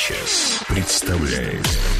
сейчас представляет.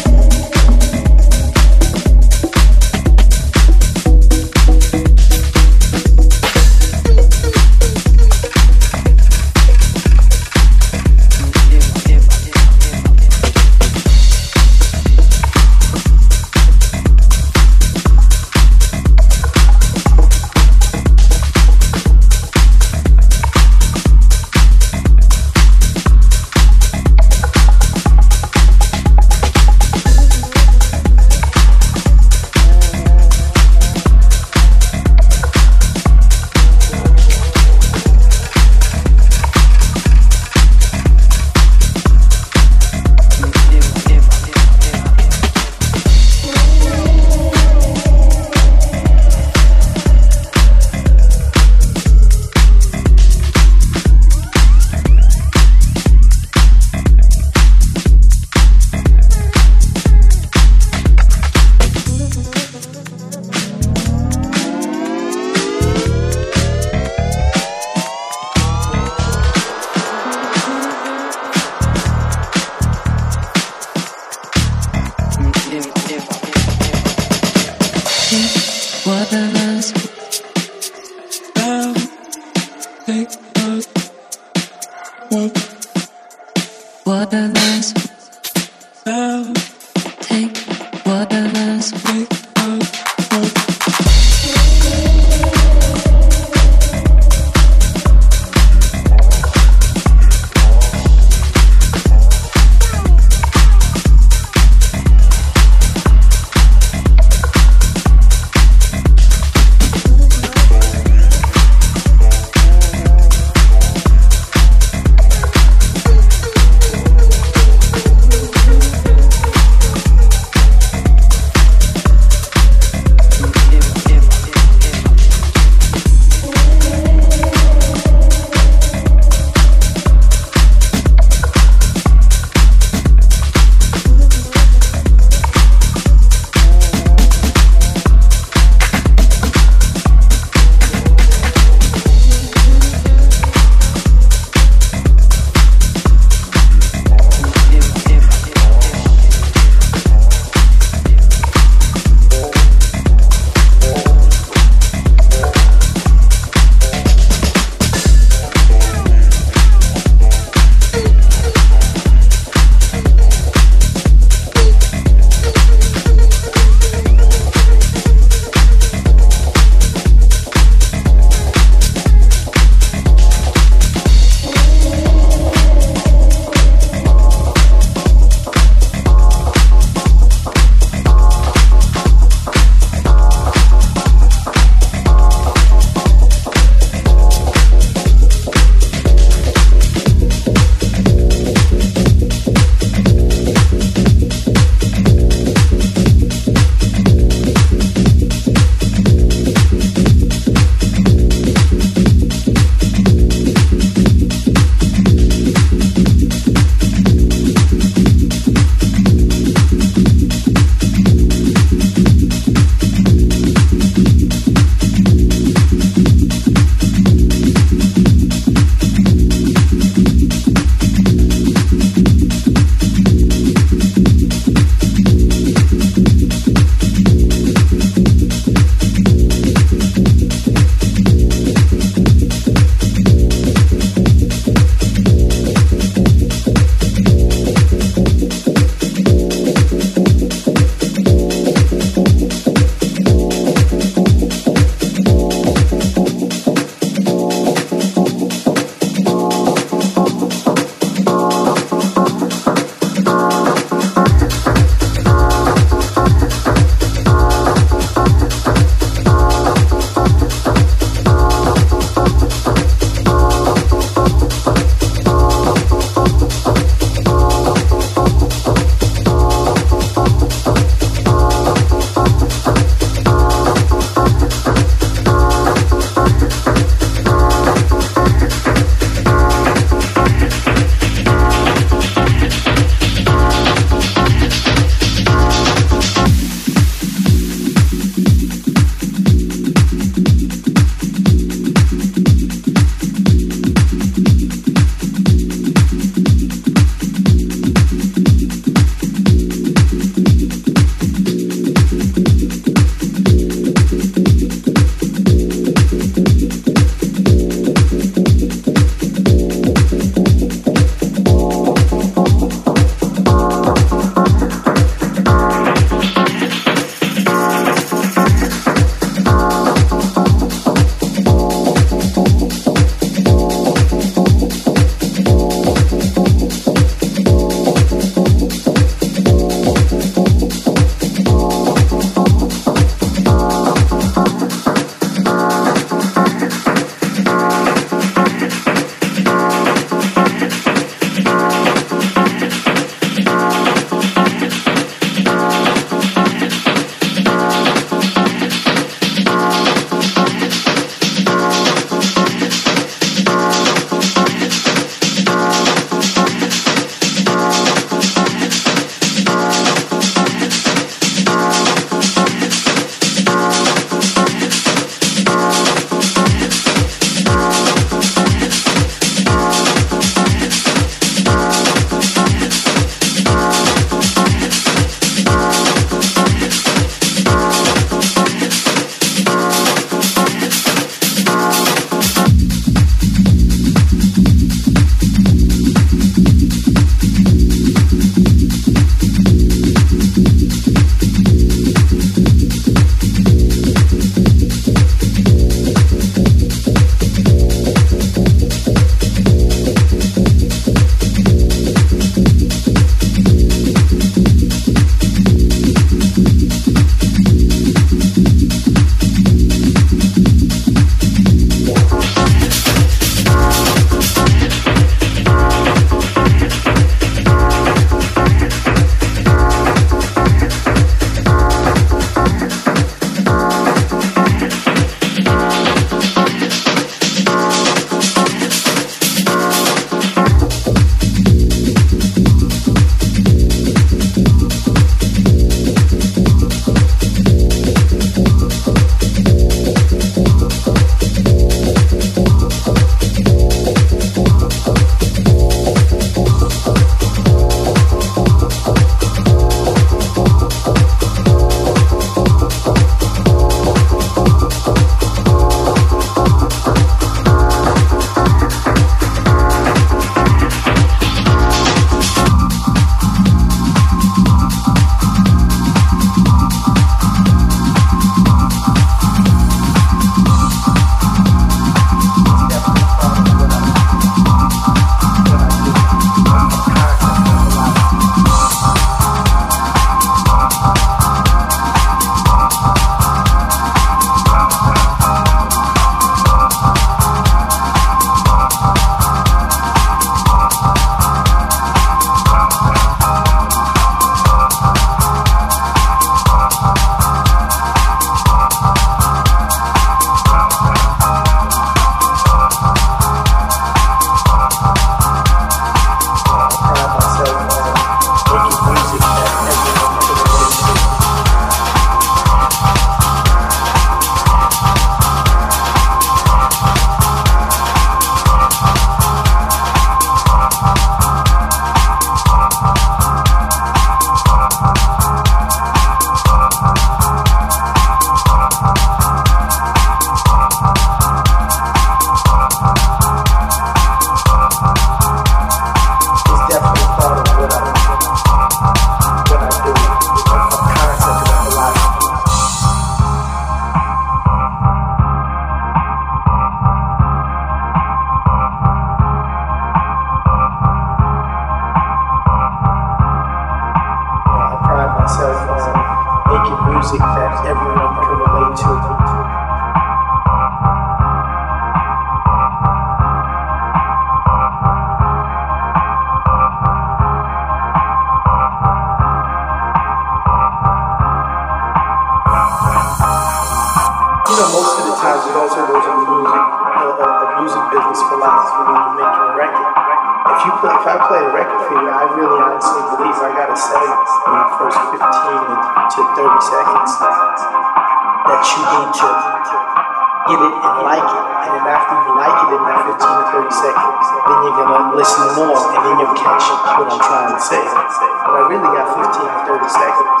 it in that 15 to 30 seconds, then you're gonna listen more and then you'll catch what I'm trying to say. But I really got 15 to 30 seconds.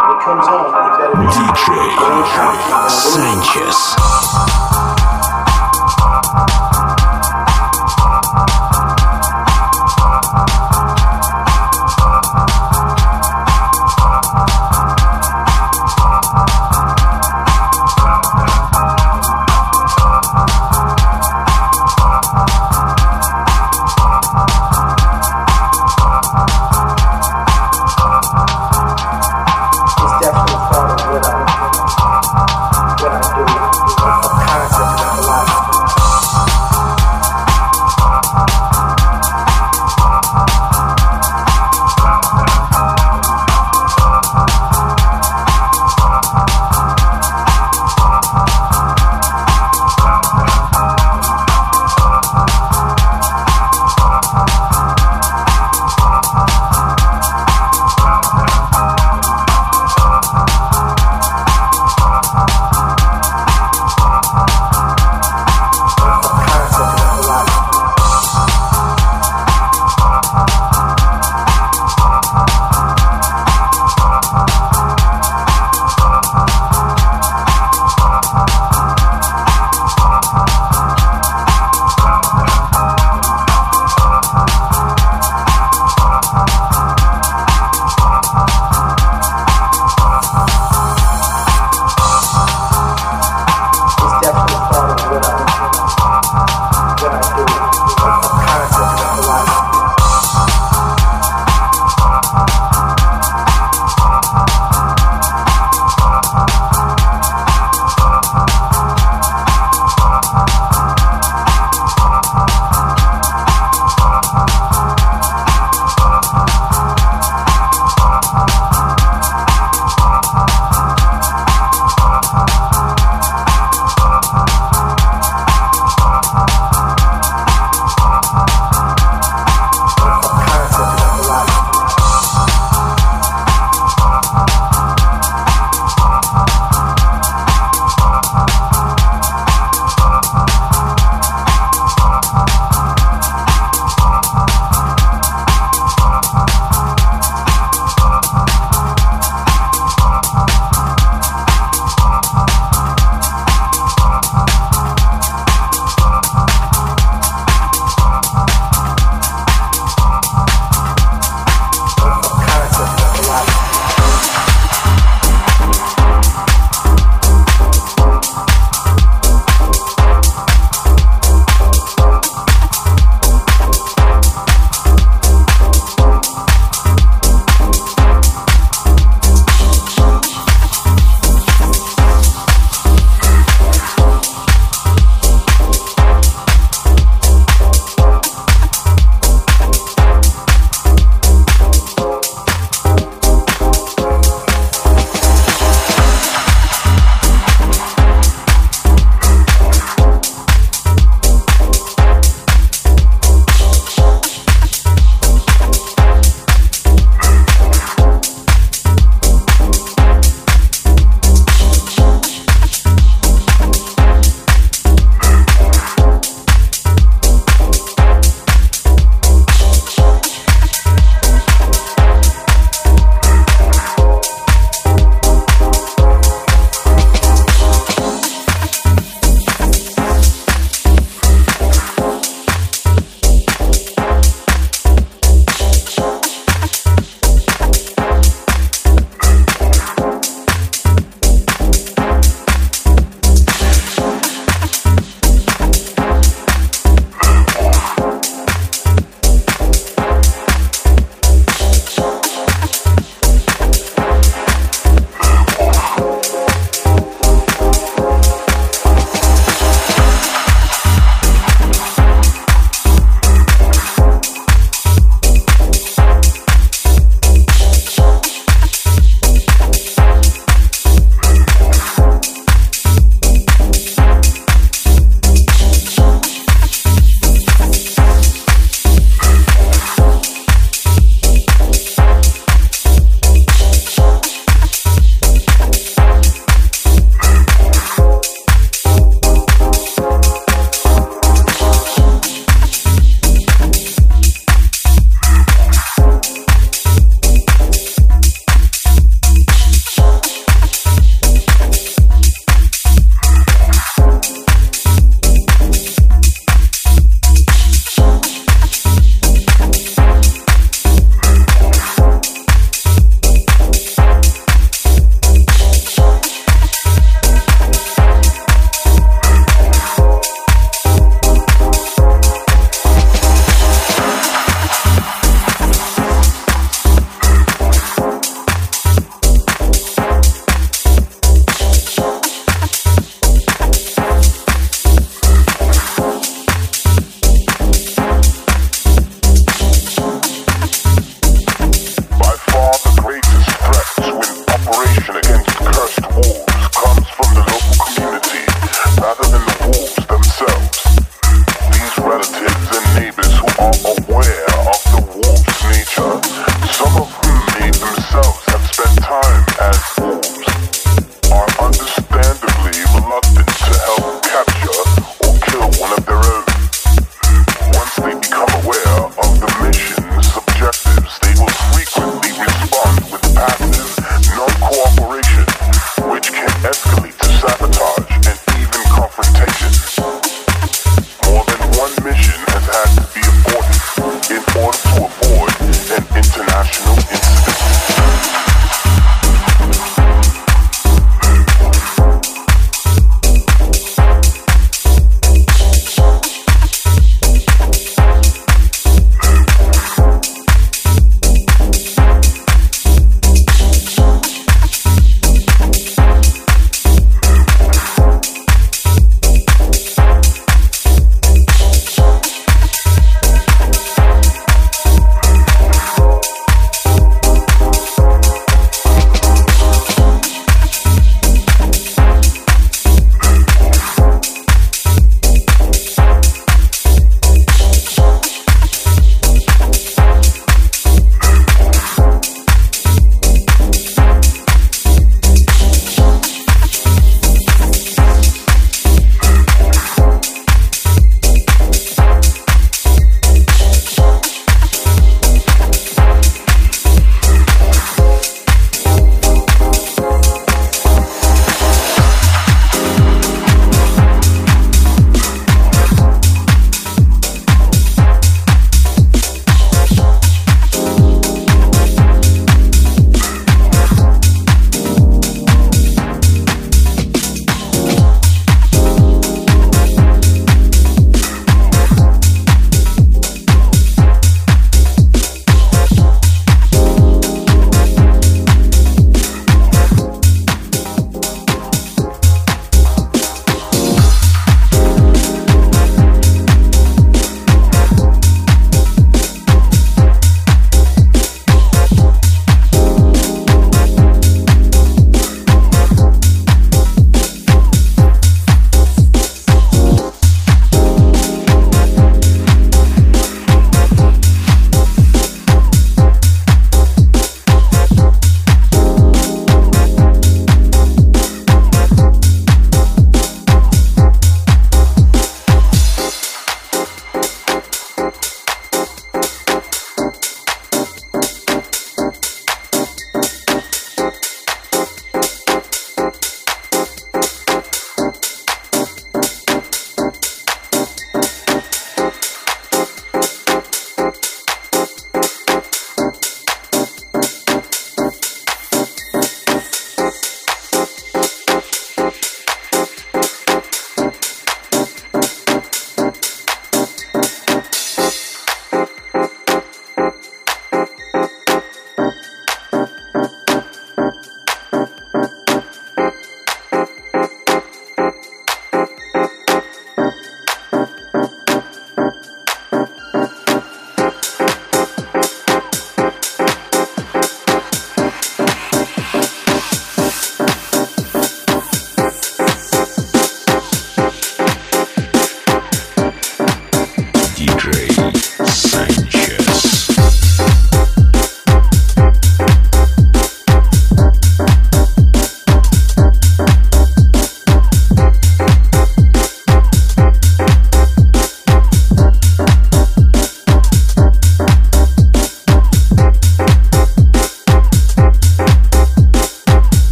When it comes on, you better be DJ Sanchez.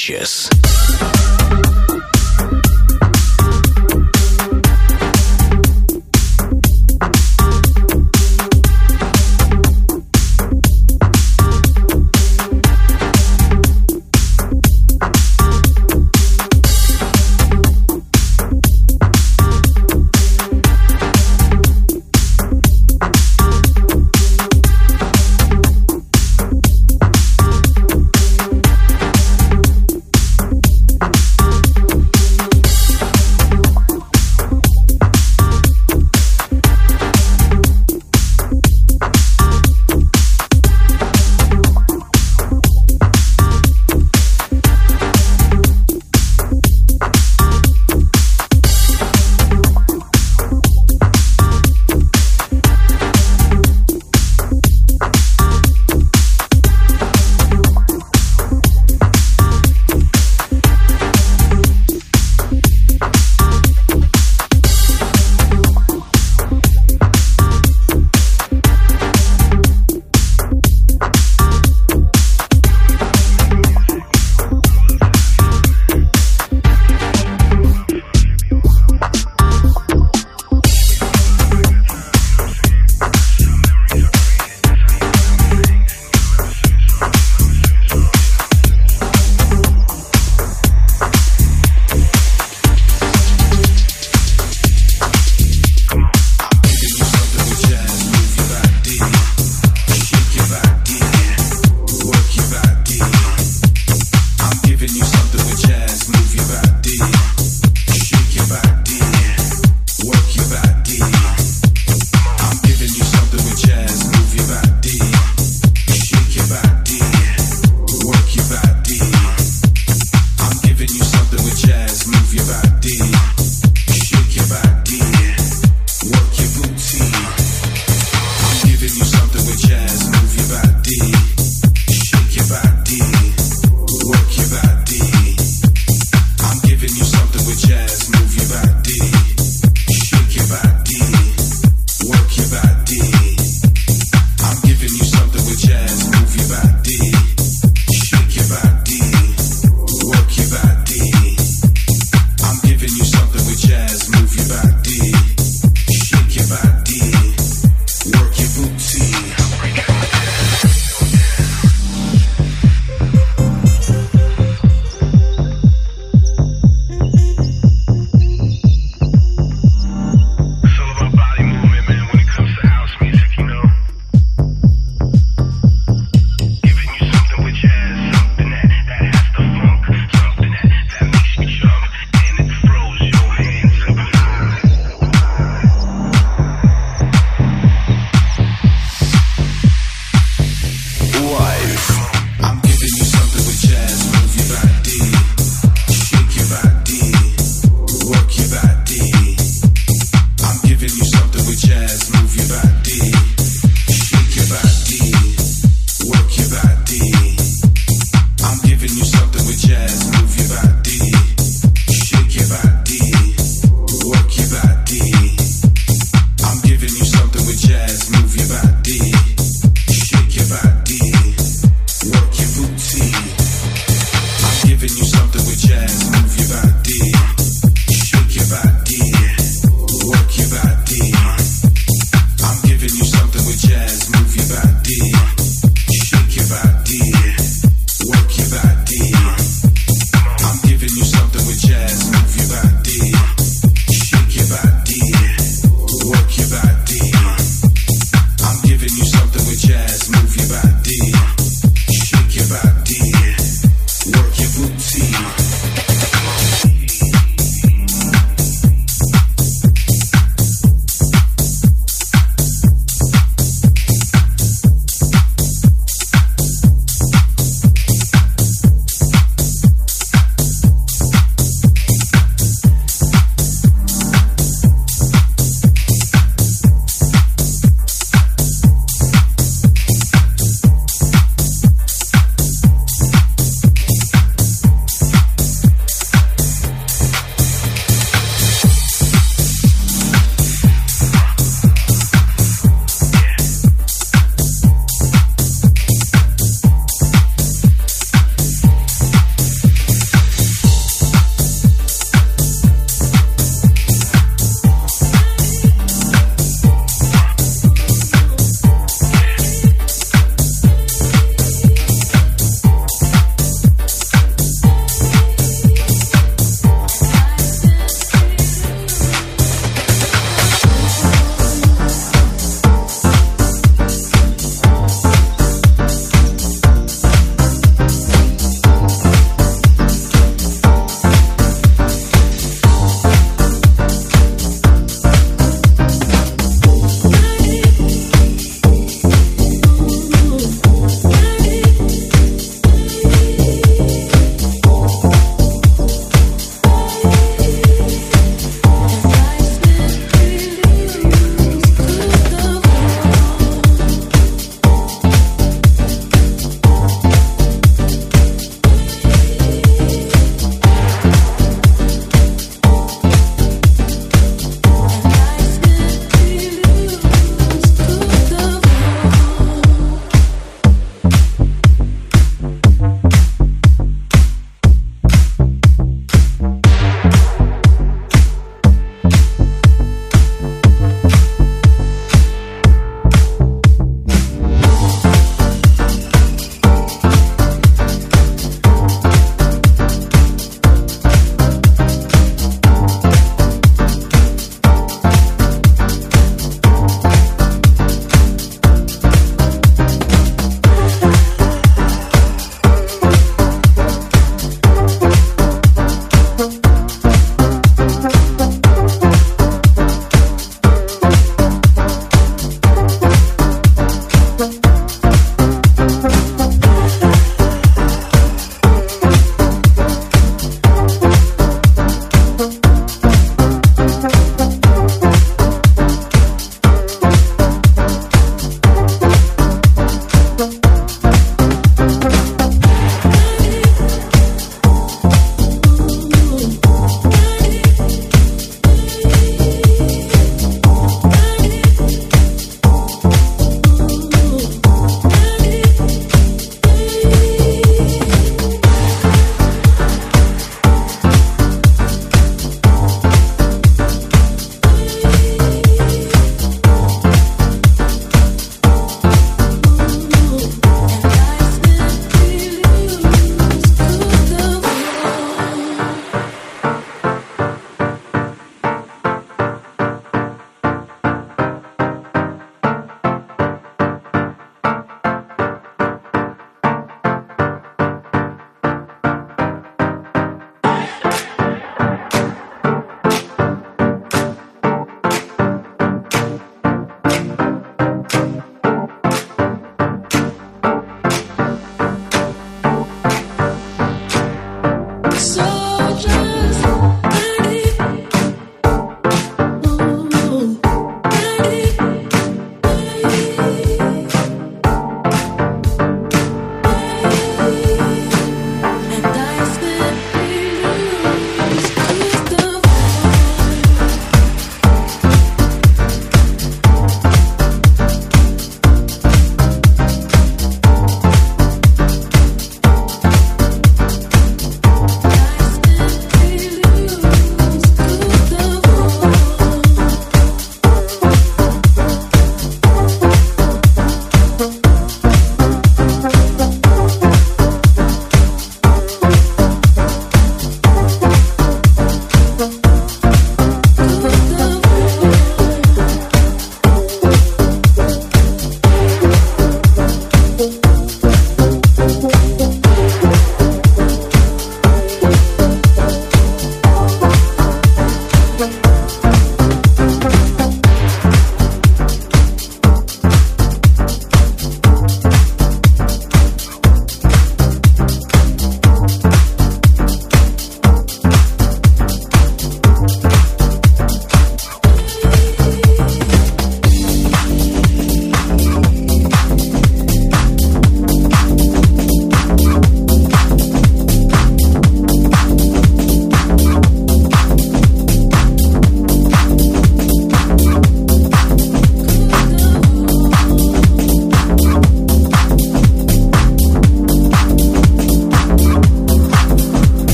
conscious.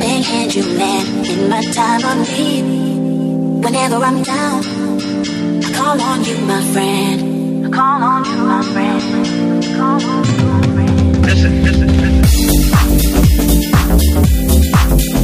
Big hand you lend in my time of need. Whenever I'm down, I call on you, my friend. I call on you, my friend. I call on you, my friend. Listen, listen, listen.